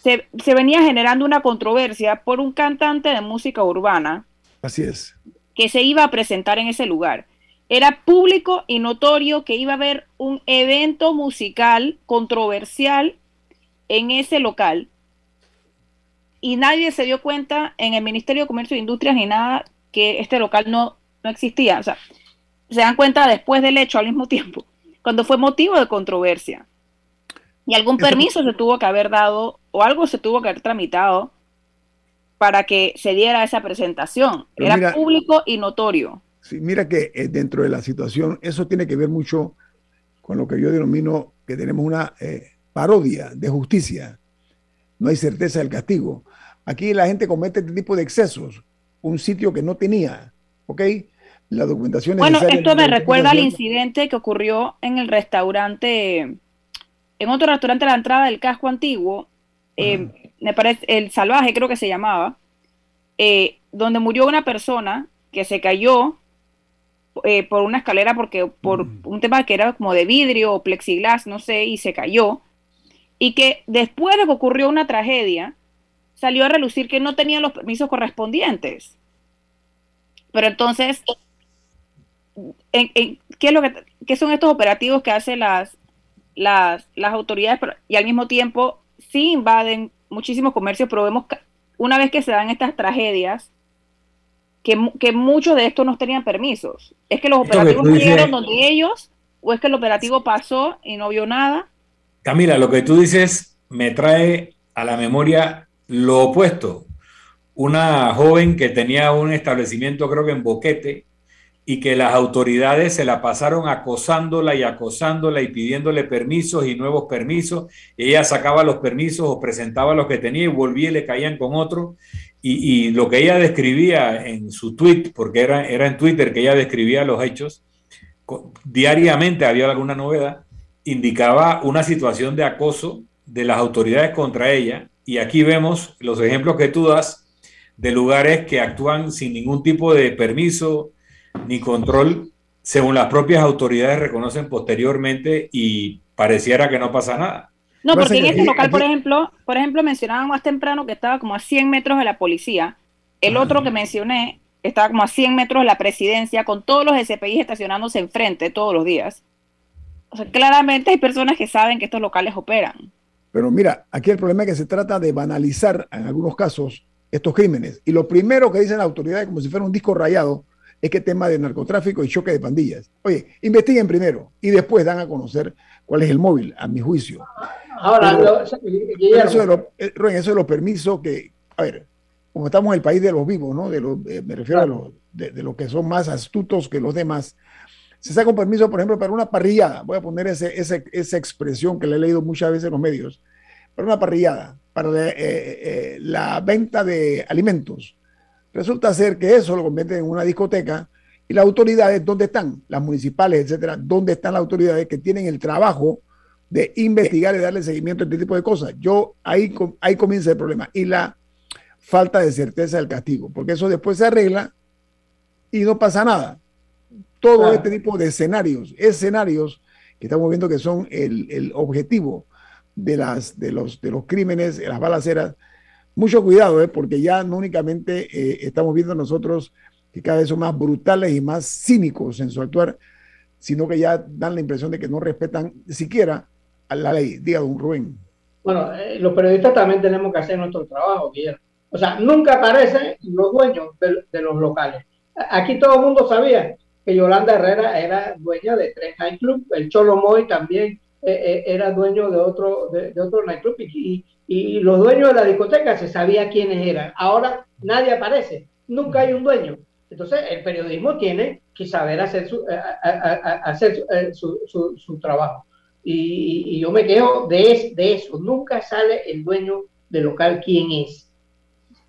se, se venía generando una controversia por un cantante de música urbana. Así es que se iba a presentar en ese lugar. Era público y notorio que iba a haber un evento musical controversial en ese local. Y nadie se dio cuenta en el Ministerio de Comercio e Industrias ni nada que este local no, no existía. O sea, se dan cuenta después del hecho al mismo tiempo, cuando fue motivo de controversia. Y algún permiso se tuvo que haber dado o algo se tuvo que haber tramitado para que se diera esa presentación. Era público y notorio. Sí, mira que eh, dentro de la situación, eso tiene que ver mucho con lo que yo denomino que tenemos una eh, parodia de justicia. No hay certeza del castigo. Aquí la gente comete este tipo de excesos. Un sitio que no tenía, ¿ok? La documentación Bueno, esto me recuerda al incidente que ocurrió en el restaurante, en otro restaurante a la entrada del casco antiguo, eh, me parece, el salvaje creo que se llamaba, eh, donde murió una persona que se cayó eh, por una escalera porque por mm. un tema que era como de vidrio o plexiglas, no sé, y se cayó. Y que después de que ocurrió una tragedia, salió a relucir que no tenía los permisos correspondientes. Pero entonces, ¿qué, es lo que, ¿qué son estos operativos que hacen las, las, las autoridades y al mismo tiempo sí invaden muchísimos comercios, pero vemos una vez que se dan estas tragedias, que, que muchos de estos no tenían permisos. ¿Es que los operativos no llegaron donde ellos o es que el operativo pasó y no vio nada? Camila, lo que tú dices me trae a la memoria lo opuesto. Una joven que tenía un establecimiento, creo que en Boquete, y que las autoridades se la pasaron acosándola y acosándola y pidiéndole permisos y nuevos permisos. Ella sacaba los permisos o presentaba los que tenía y volvía y le caían con otro. Y, lo que ella describía en su tweet, porque era, era en Twitter que ella describía los hechos, diariamente había alguna novedad, indicaba una situación de acoso de las autoridades contra ella. Y aquí vemos los ejemplos que tú das de lugares que actúan sin ningún tipo de permiso, ni control, según las propias autoridades reconocen posteriormente y pareciera que no pasa nada. No, porque en este local, por ejemplo, por ejemplo, mencionaban más temprano que estaba como a 100 metros de la policía. El otro que mencioné estaba como a 100 metros de la presidencia, con todos los SPI estacionándose enfrente todos los días. O sea, claramente hay personas que saben que estos locales operan. Pero mira, aquí el problema es que se trata de banalizar en algunos casos estos crímenes. Y lo primero que dicen las autoridades, como si fuera un disco rayado, es que tema de narcotráfico y choque de pandillas. Oye, investiguen primero y después dan a conocer cuál es el móvil, a mi juicio. Ahora, eso, de lo, eh, eso de los permisos que, a ver, como estamos en el país de los vivos, ¿no? De los, eh, me refiero a los de, los que son más astutos que los demás. Se saca un permiso, por ejemplo, para una parrillada. Voy a poner ese, esa expresión que le he leído muchas veces en los medios. Para una parrillada, para eh, la venta de alimentos Resulta ser que eso lo convierte en una discoteca y las autoridades, ¿dónde están? Las municipales, etcétera, ¿dónde están las autoridades que tienen el trabajo de investigar y darle seguimiento a este tipo de cosas. Yo ahí, ahí comienza el problema. Y la falta de certeza del castigo, porque eso después se arregla y no pasa nada. Todo este tipo de escenarios, escenarios que estamos viendo que son el, el objetivo de, las, de, los, de los crímenes, las balaceras, mucho cuidado, ¿eh? porque ya no únicamente eh, estamos viendo nosotros que cada vez son más brutales y más cínicos en su actuar, sino que ya dan la impresión de que no respetan siquiera a la ley. Diga, don Rubén. Bueno, eh, los periodistas también tenemos que hacer nuestro trabajo, Guillermo. O sea, nunca aparecen los dueños de, los locales. Aquí todo el mundo sabía que Yolanda Herrera era dueña de tres nightclubs, el Cholo Moy también era dueño de otro, de, otro nightclub y, y los dueños de la discoteca se sabía quiénes eran. Ahora nadie aparece, nunca hay un dueño. Entonces el periodismo tiene que saber hacer su, eh, hacer eh, su, su, trabajo. Y, yo me quejo de, de eso, nunca sale el dueño del local quién es.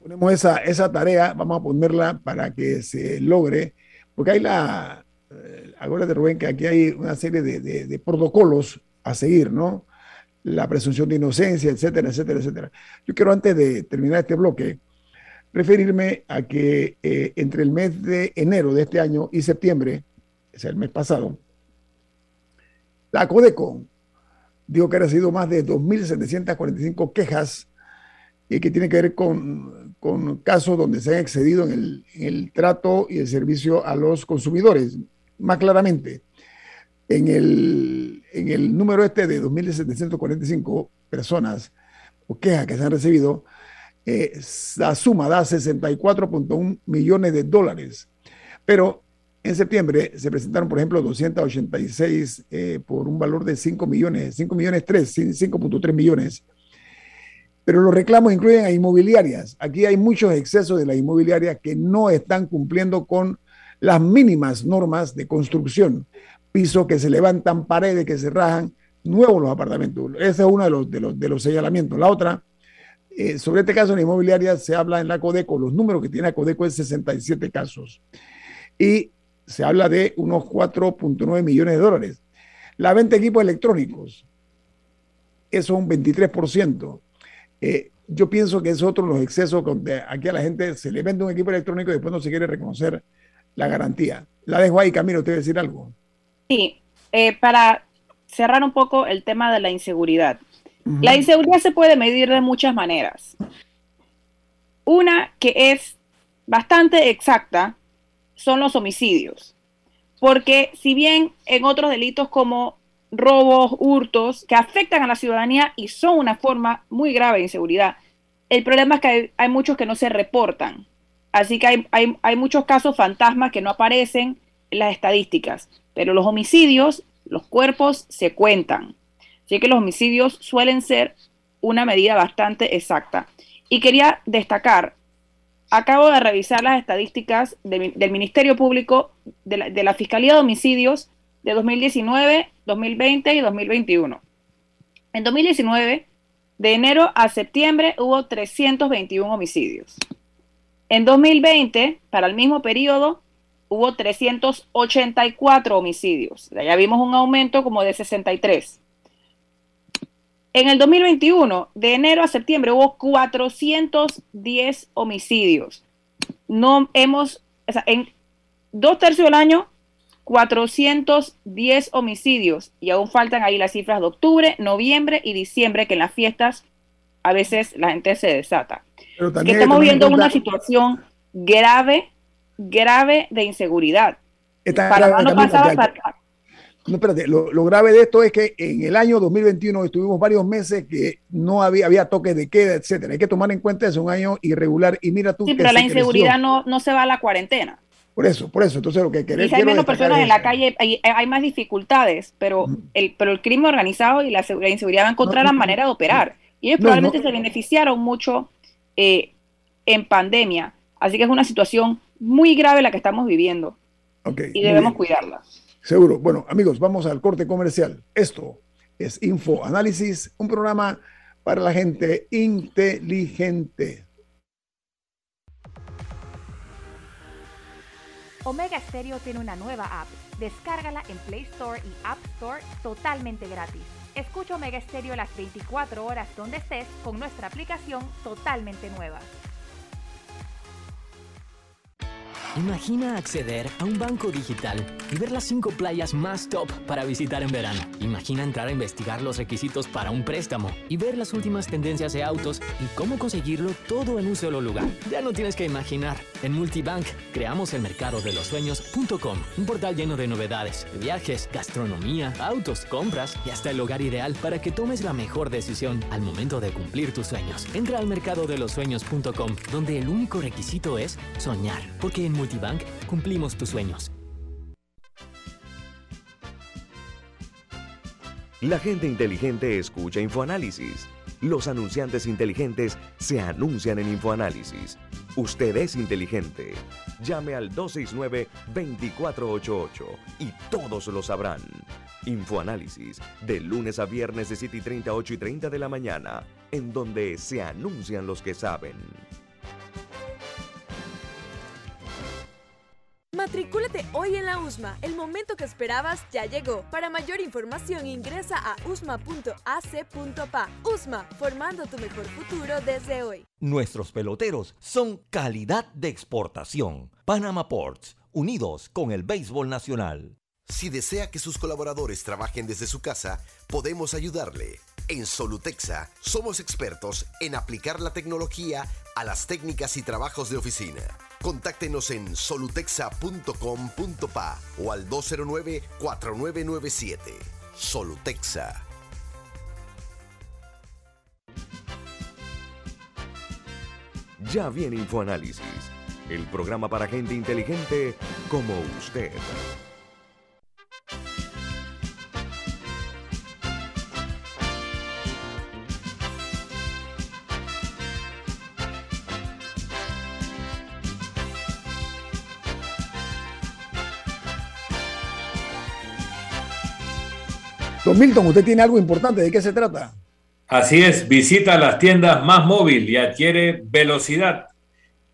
Ponemos esa, esa tarea, vamos a ponerla para que se logre, porque hay la, eh, de Rubén que aquí hay una serie de, de protocolos a seguir, ¿no? La presunción de inocencia, etcétera, etcétera, etcétera. Yo quiero antes de terminar este bloque referirme a que eh, entre el mes de enero de este año y septiembre, o sea, el mes pasado, la Codeco dijo que ha recibido más de 2.745 quejas y que tiene que ver con, con casos donde se han excedido en el, en el trato y el servicio a los consumidores. Más claramente, en el, en el número este de 2.745 personas o quejas que se han recibido, eh, la suma da 64.1 millones de dólares. Pero en septiembre se presentaron, por ejemplo, 286 eh, por un valor de 5 millones, 5 millones 3, 5.3 millones. Pero los reclamos incluyen a inmobiliarias. Aquí hay muchos excesos de las inmobiliarias que no están cumpliendo con las mínimas normas de construcción pisos que se levantan, paredes que se rajan, nuevos los apartamentos. Ese es uno de los, de los, de los señalamientos. La otra, eh, sobre este caso en inmobiliaria se habla en la Codeco, los números que tiene la Codeco es 67 casos. Y se habla de unos 4.9 millones de dólares. La venta de equipos electrónicos, eso es un 23%. Eh, yo pienso que es otro de los excesos donde aquí a la gente se le vende un equipo electrónico y después no se quiere reconocer la garantía. La dejo ahí, Camilo, ¿usted va a decir algo? Sí, eh, para cerrar un poco el tema de la inseguridad. La inseguridad se puede medir de muchas maneras. Una que es bastante exacta son los homicidios. Porque si bien en otros delitos como robos, hurtos, que afectan a la ciudadanía y son una forma muy grave de inseguridad, el problema es que hay, muchos que no se reportan. Así que hay, hay, hay muchos casos fantasmas que no aparecen en las estadísticas. Pero los homicidios, los cuerpos se cuentan. Así que los homicidios suelen ser una medida bastante exacta. Y quería destacar, acabo de revisar las estadísticas del Ministerio Público de la, de la Fiscalía de Homicidios de 2019, 2020 y 2021. En 2019, de enero a septiembre, hubo 321 homicidios. En 2020, para el mismo periodo, hubo 384 homicidios. Ya vimos un aumento como de 63. En el 2021, de enero a septiembre, hubo 410 homicidios. No hemos, o sea, en dos tercios del año, 410 homicidios. Y aún faltan ahí las cifras de octubre, noviembre y diciembre, que en las fiestas a veces la gente se desata. que estamos viendo una situación grave grave de inseguridad. para no No, espérate, lo, grave de esto es que en el año 2021 estuvimos varios meses que no había, había toques de queda, etcétera. Hay que tomar en cuenta es un año irregular y mira tú. Sí, pero la inseguridad no, no se va a la cuarentena. Por eso, por eso. Entonces lo que queremos. Si hay menos personas en la calle, hay, más dificultades, pero, el, pero el crimen organizado y la, inseguridad van a encontrar la manera de operar. Y ellos probablemente se beneficiaron mucho eh, en pandemia. Así que es una situación muy grave la que estamos viviendo. y debemos cuidarla. Seguro. Bueno, amigos, vamos al corte comercial. Esto es Info Análisis, un programa para la gente inteligente. Omega Stereo tiene una nueva app. Descárgala en Play Store y App Store totalmente gratis. Escucha Omega Estéreo las 24 horas donde estés con nuestra aplicación totalmente nueva. Imagina acceder a un banco digital y ver las cinco playas más top para visitar en verano. Imagina entrar a investigar los requisitos para un préstamo y ver las últimas tendencias de autos y cómo conseguirlo todo en un solo lugar. Ya no tienes que imaginar. En Multibank creamos el mercado de los sueños.com, un portal lleno de novedades, viajes, gastronomía, autos, compras y hasta el hogar ideal para que tomes la mejor decisión al momento de cumplir tus sueños. Entra al mercado de los sueños.com, donde el único requisito es soñar, porque en Multibank cumplimos tus sueños. La gente inteligente escucha InfoAnálisis. Los anunciantes inteligentes se anuncian en InfoAnálisis. Usted es inteligente. Llame al 269-2488 y todos lo sabrán. InfoAnálisis, de lunes a viernes de 7 y 30 a 8 y 30 de la mañana, en donde se anuncian los que saben. Matricúlate hoy en la USMA. El momento que esperabas ya llegó. Para mayor información ingresa a usma.ac.pa. USMA, formando tu mejor futuro desde hoy. Nuestros peloteros son calidad de exportación. Panama Ports, unidos con el béisbol nacional. Si desea que sus colaboradores trabajen desde su casa, podemos ayudarle. En Solutexa somos expertos en aplicar la tecnología a las técnicas y trabajos de oficina. Contáctenos en solutexa.com.pa o al 209-4997. Solutexa. Ya viene InfoAnálisis, el programa para gente inteligente como usted. Don Milton, usted tiene algo importante. ¿De qué se trata? Así es, visita las tiendas más móvil y adquiere velocidad,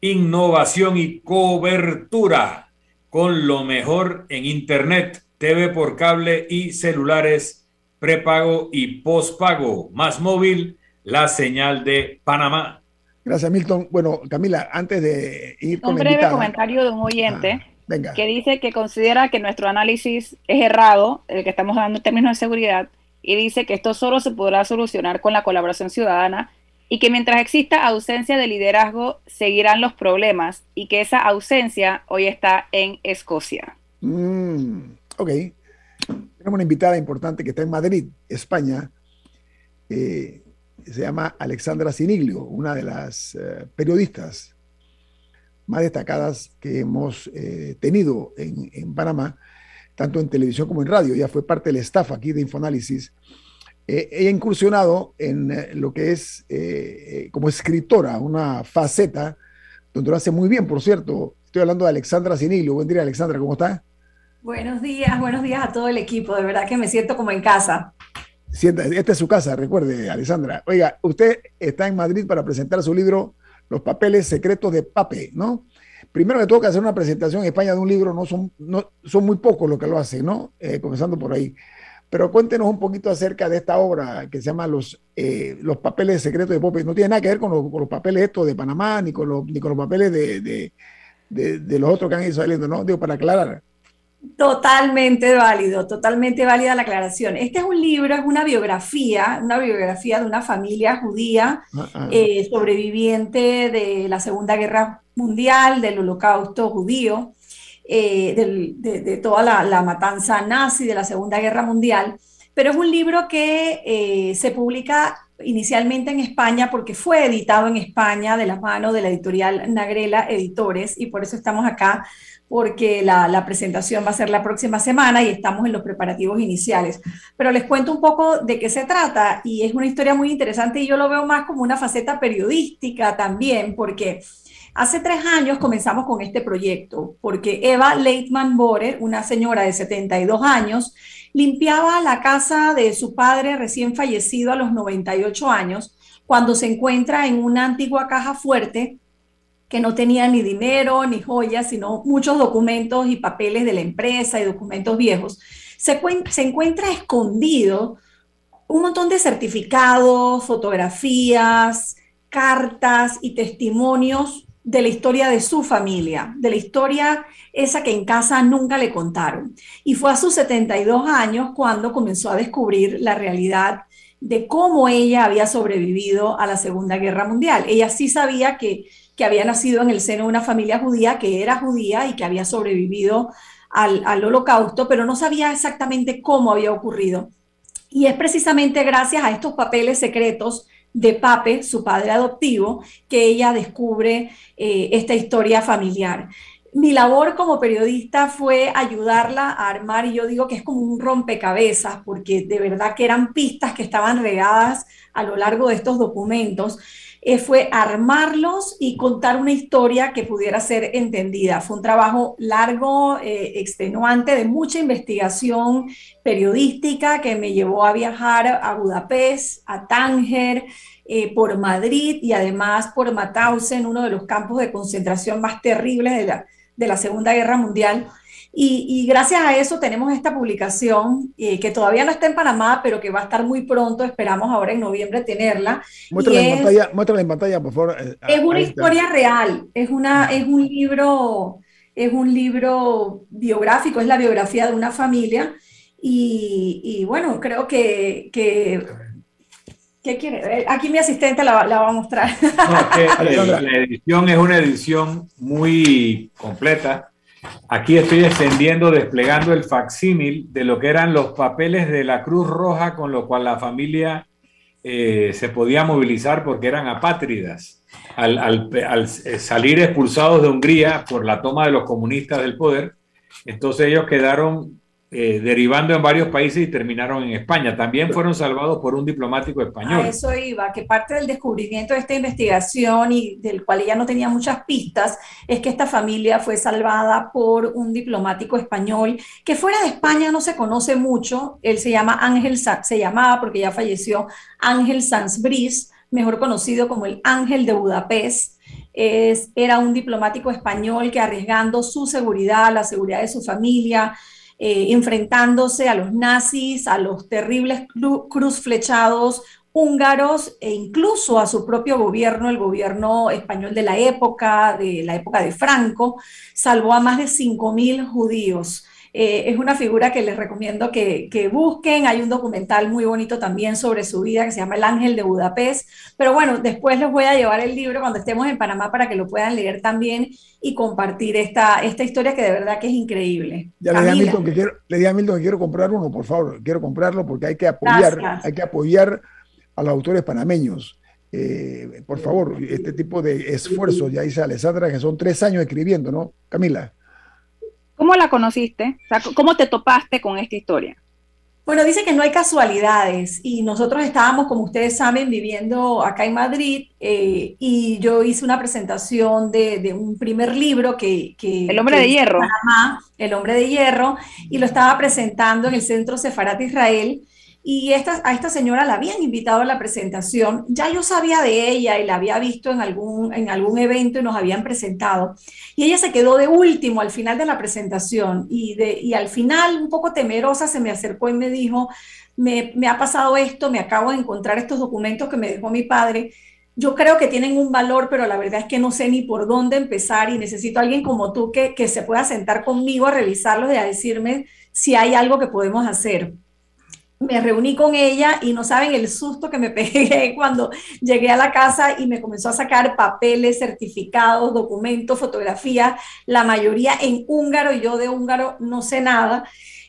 innovación y cobertura con lo mejor en Internet, TV por cable y celulares prepago y postpago. Más móvil, la señal de Panamá. Gracias, Milton. Bueno, Camila, antes de ir con un la breve invitada- comentario de un oyente Ah, venga. que dice que considera que nuestro análisis es errado, el que estamos dando en términos de seguridad, y dice que esto solo se podrá solucionar con la colaboración ciudadana y que mientras exista ausencia de liderazgo seguirán los problemas y que esa ausencia hoy está en Escocia. Mm, ok. Tenemos una invitada importante que está en Madrid, España. eh, se llama Alexandra Siniglio, una de las eh, periodistas más destacadas que hemos eh, tenido en, en Panamá, tanto en televisión como en radio. Ella fue parte del staff aquí de Infoanálisis. Eh, ella ha incursionado en eh, lo que es eh, eh, como escritora, una faceta donde lo hace muy bien, por cierto. Estoy hablando de Alexandra Siniglio. Buen día, Alexandra, ¿cómo está? Buenos días, buenos días a todo el equipo. De verdad que me siento como en casa. Sienta, esta es su casa, recuerde, Alessandra. Oiga, usted está en Madrid para presentar su libro Los papeles secretos de Pape, ¿no? Primero que todo que hacer una presentación en España de un libro, no son, no, son muy pocos los que lo hacen, ¿no? Eh, comenzando por ahí. Pero cuéntenos un poquito acerca de esta obra que se llama Los, eh, los papeles secretos de Pape. No tiene nada que ver con, los- con los papeles estos de Panamá, ni con los, ni con los papeles de, de, de- de los otros que han ido saliendo, ¿no? Digo, para aclarar. Totalmente válido, totalmente válida la aclaración. Este es un libro, es una biografía, una biografía de una familia judía Ah, ah. eh, sobreviviente de la Segunda Guerra Mundial, del Holocausto judío, eh, del- de, de toda la, la matanza nazi de la Segunda Guerra Mundial. Pero es un libro que eh, se publica inicialmente en España porque fue editado en España de la mano de la editorial Nagrela Editores y por eso estamos acá porque la, presentación va a ser la próxima semana y estamos en los preparativos iniciales. Pero les cuento un poco de qué se trata y es una historia muy interesante y yo lo veo más como una faceta periodística también, porque hace tres años comenzamos con este proyecto, porque Eva Leitman Borer, una señora de 72 años, limpiaba la casa de su padre recién fallecido a los 98 años, cuando se encuentra en una antigua caja fuerte que no tenía ni dinero ni joyas, sino muchos documentos y papeles de la empresa y documentos viejos, se, se encuentra escondido un montón de certificados, fotografías, cartas y testimonios de la historia de su familia, de la historia esa que en casa nunca le contaron. Y fue a sus 72 años cuando comenzó a descubrir la realidad de cómo ella había sobrevivido a la Segunda Guerra Mundial. Ella sí sabía que, que había nacido en el seno de una familia judía, que era judía y que había sobrevivido al, holocausto, pero no sabía exactamente cómo había ocurrido. Y es precisamente gracias a estos papeles secretos de Pape, su padre adoptivo, que ella descubre eh, esta historia familiar. Mi labor como periodista fue ayudarla a armar, y yo digo que es como un rompecabezas, porque de verdad que eran pistas que estaban regadas a lo largo de estos documentos. Eh, fue armarlos y contar una historia que pudiera ser entendida. Fue un trabajo largo, eh, extenuante, de mucha investigación periodística que me llevó a viajar a Budapest, a Tánger, eh, por Madrid y además por Mauthausen, uno de los campos de concentración más terribles de la, de la Segunda Guerra Mundial. Y, gracias a eso tenemos esta publicación eh, que todavía no está en Panamá, pero que va a estar muy pronto, esperamos ahora en noviembre tenerla. Muéstrala, en, pantalla, muéstrala en pantalla, por favor. Eh, es una historia real, es, una, es un libro, es un libro biográfico, es la biografía de una familia. Y, bueno, creo que, que ¿Qué quiere? Eh, aquí mi asistente la, la va a mostrar. la edición es una edición muy completa Aquí estoy extendiendo, desplegando el facsímil de lo que eran los papeles de la Cruz Roja con lo cual la familia eh, se podía movilizar porque eran apátridas. Al, eh, salir expulsados de Hungría por la toma de los comunistas del poder, entonces ellos quedaron eh, derivando en varios países y terminaron en España. También fueron salvados por un diplomático español. A eso iba, que parte del descubrimiento de esta investigación y del cual ella no tenía muchas pistas es que esta familia fue salvada por un diplomático español que fuera de España no se conoce mucho. Él se llama Ángel, se llamaba porque ya falleció Ángel Sansbris, mejor conocido como el Ángel de Budapest. Es, era un diplomático español que arriesgando su seguridad, la seguridad de su familia, eh, enfrentándose a los nazis, a los terribles cruz flechados húngaros e incluso a su propio gobierno, el gobierno español de la época, de la época de Franco, salvó a más de 5.000 judíos. Eh, es una figura que les recomiendo que, busquen. Hay un documental muy bonito también sobre su vida que se llama El Ángel de Budapest. Pero bueno, después les voy a llevar el libro cuando estemos en Panamá para que lo puedan leer también y compartir esta, esta historia que de verdad que es increíble. Ya le di, a Milton que quiero, le di a Milton que quiero comprar uno, por favor. Quiero comprarlo porque hay que apoyar, hay que apoyar a los autores panameños. Eh, por favor, este tipo de esfuerzos, ya dice Alessandra, que son tres años escribiendo, ¿no? Camila. ¿Cómo la conociste? ¿Cómo te topaste con esta historia? Bueno, dice que no hay casualidades y nosotros estábamos, como ustedes saben, viviendo acá en Madrid eh, y yo hice una presentación de, un primer libro que... el hombre de hierro. el hombre de hierro, y lo estaba presentando en el Centro Sefarat Israel y esta, a esta señora la habían invitado a la presentación. Ya yo sabía de ella y la había visto en algún, en algún evento y nos habían presentado. Y ella se quedó de último al final de la presentación y, de, y al final, un poco temerosa, se me acercó y me dijo, me, me ha pasado esto, me acabo de encontrar estos documentos que me dejó mi padre. Yo creo que tienen un valor, pero la verdad es que no sé ni por dónde empezar y necesito a alguien como tú que, que se pueda sentar conmigo a revisarlos y a decirme si hay algo que podemos hacer me reuní con ella y no saben el susto que me pegué cuando llegué a la casa y me comenzó a sacar papeles, certificados, documentos, fotografías, la mayoría en húngaro, y yo de húngaro no sé nada,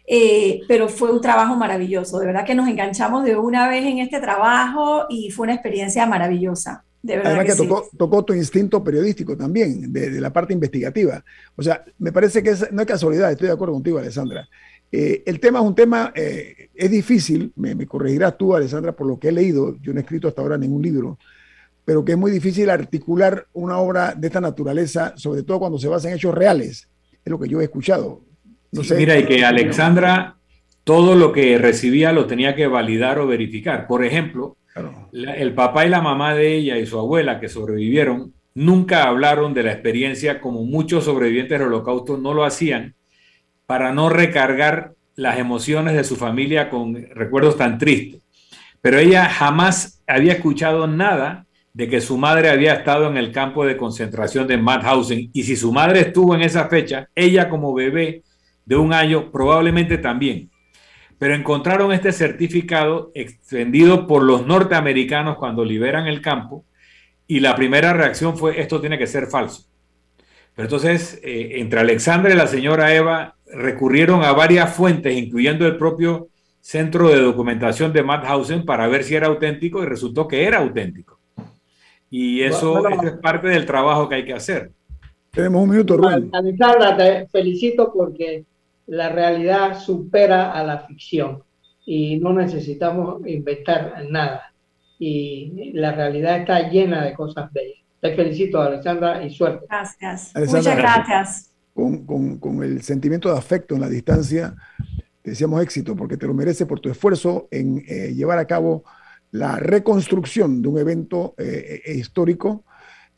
eh, pero fue un trabajo maravilloso, de verdad que nos enganchamos de una vez en este trabajo y fue una experiencia maravillosa. De verdad Además que, tocó, tocó, tu instinto periodístico también, de, de, la parte investigativa. O sea, me parece que no es casualidad, estoy de acuerdo contigo, Alessandra. Eh, el tema es un tema, eh, es difícil, me, corregirás tú, Alessandra, por lo que he leído, yo no he escrito hasta ahora ningún libro, pero que es muy difícil articular una obra de esta naturaleza, sobre todo cuando se basa en hechos reales, es lo que yo he escuchado. No sé, mira, y que Alexandra todo lo que recibía lo tenía que validar o verificar. Por ejemplo, el papá y la mamá de ella y su abuela que sobrevivieron nunca hablaron de la experiencia como muchos sobrevivientes del holocausto no lo hacían para no recargar las emociones de su familia con recuerdos tan tristes. pero ella jamás había escuchado nada de que su madre había estado en el campo de concentración de Mauthausen. Y si su madre estuvo en esa fecha, ella como bebé de un año probablemente también. Pero encontraron este certificado extendido por los norteamericanos cuando liberan el campo y la primera reacción fue esto tiene que ser falso. Pero entonces, eh, entre Alexandra y la señora Eva recurrieron a varias fuentes, incluyendo el propio Centro de Documentación de Mauthausen, para ver si era auténtico y resultó que era auténtico. Y eso, es parte del trabajo que hay que hacer. Tenemos un minuto, Rubén. Alexandra, te felicito porque la realidad supera a la ficción y no necesitamos inventar nada. Y la realidad está llena de cosas bellas. Te felicito, Alexandra, y suerte. Gracias. Muchas gracias. Con, con, con, el sentimiento de afecto en la distancia, te deseamos éxito porque te lo mereces por tu esfuerzo en eh, llevar a cabo la reconstrucción de un evento eh, eh, histórico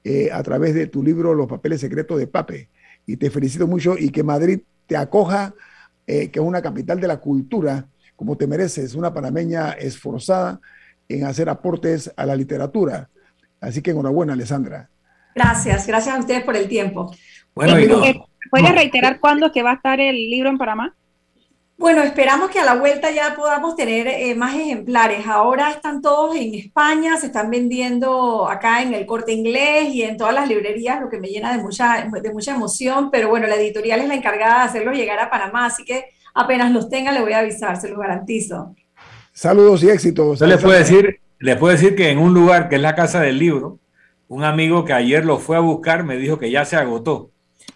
eh, a través de tu libro Los papeles secretos de Pape. Y te felicito mucho y que Madrid te acoja, que es una capital de la cultura, como te mereces, una panameña esforzada en hacer aportes a la literatura. Así que enhorabuena, Alessandra. Gracias, gracias a ustedes por el tiempo. Bueno, ¿Puedes reiterar cuándo es que va a estar el libro en Panamá? Bueno, esperamos que a la vuelta ya podamos tener eh, más ejemplares. Ahora están todos en España, se están vendiendo acá en el corte inglés y en todas las librerías, lo que me llena de mucha, de mucha emoción, pero bueno, la editorial es la encargada de hacerlos llegar a Panamá, así que apenas los tenga le voy a avisar, se los garantizo. Saludos y éxitos. Yo les puedo decir, les puedo decir que en un lugar que es la Casa del Libro, un amigo que ayer lo fue a buscar me dijo que ya se agotó,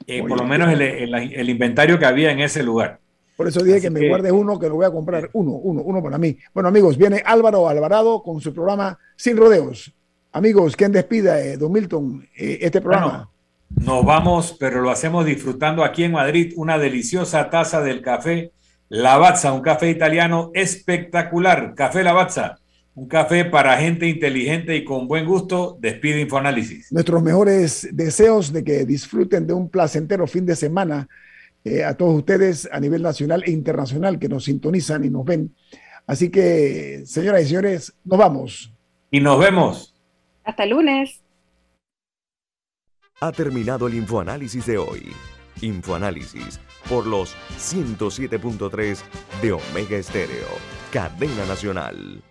eh, por lo menos el inventario que había en ese lugar. Por eso dije que me guarde uno, que lo voy a comprar. Uno, uno, uno para mí. Bueno, amigos, viene Álvaro Alvarado con su programa Sin Rodeos. Amigos, ¿quién despida, eh, Don Milton, eh, este programa? nos vamos, pero lo hacemos disfrutando aquí en Madrid una deliciosa taza del café Lavazza, un café italiano espectacular. Café Lavazza, un café para gente inteligente y con buen gusto. Despide Infoanálisis. Nuestros mejores deseos de que disfruten de un placentero fin de semana eh, a todos ustedes a nivel nacional e internacional que nos sintonizan y nos ven. Así que, señoras y señores, nos vamos. Y nos vemos. Hasta el lunes. Ha terminado el infoanálisis de hoy. Infoanálisis por los 107.3 de Omega Estéreo, cadena nacional.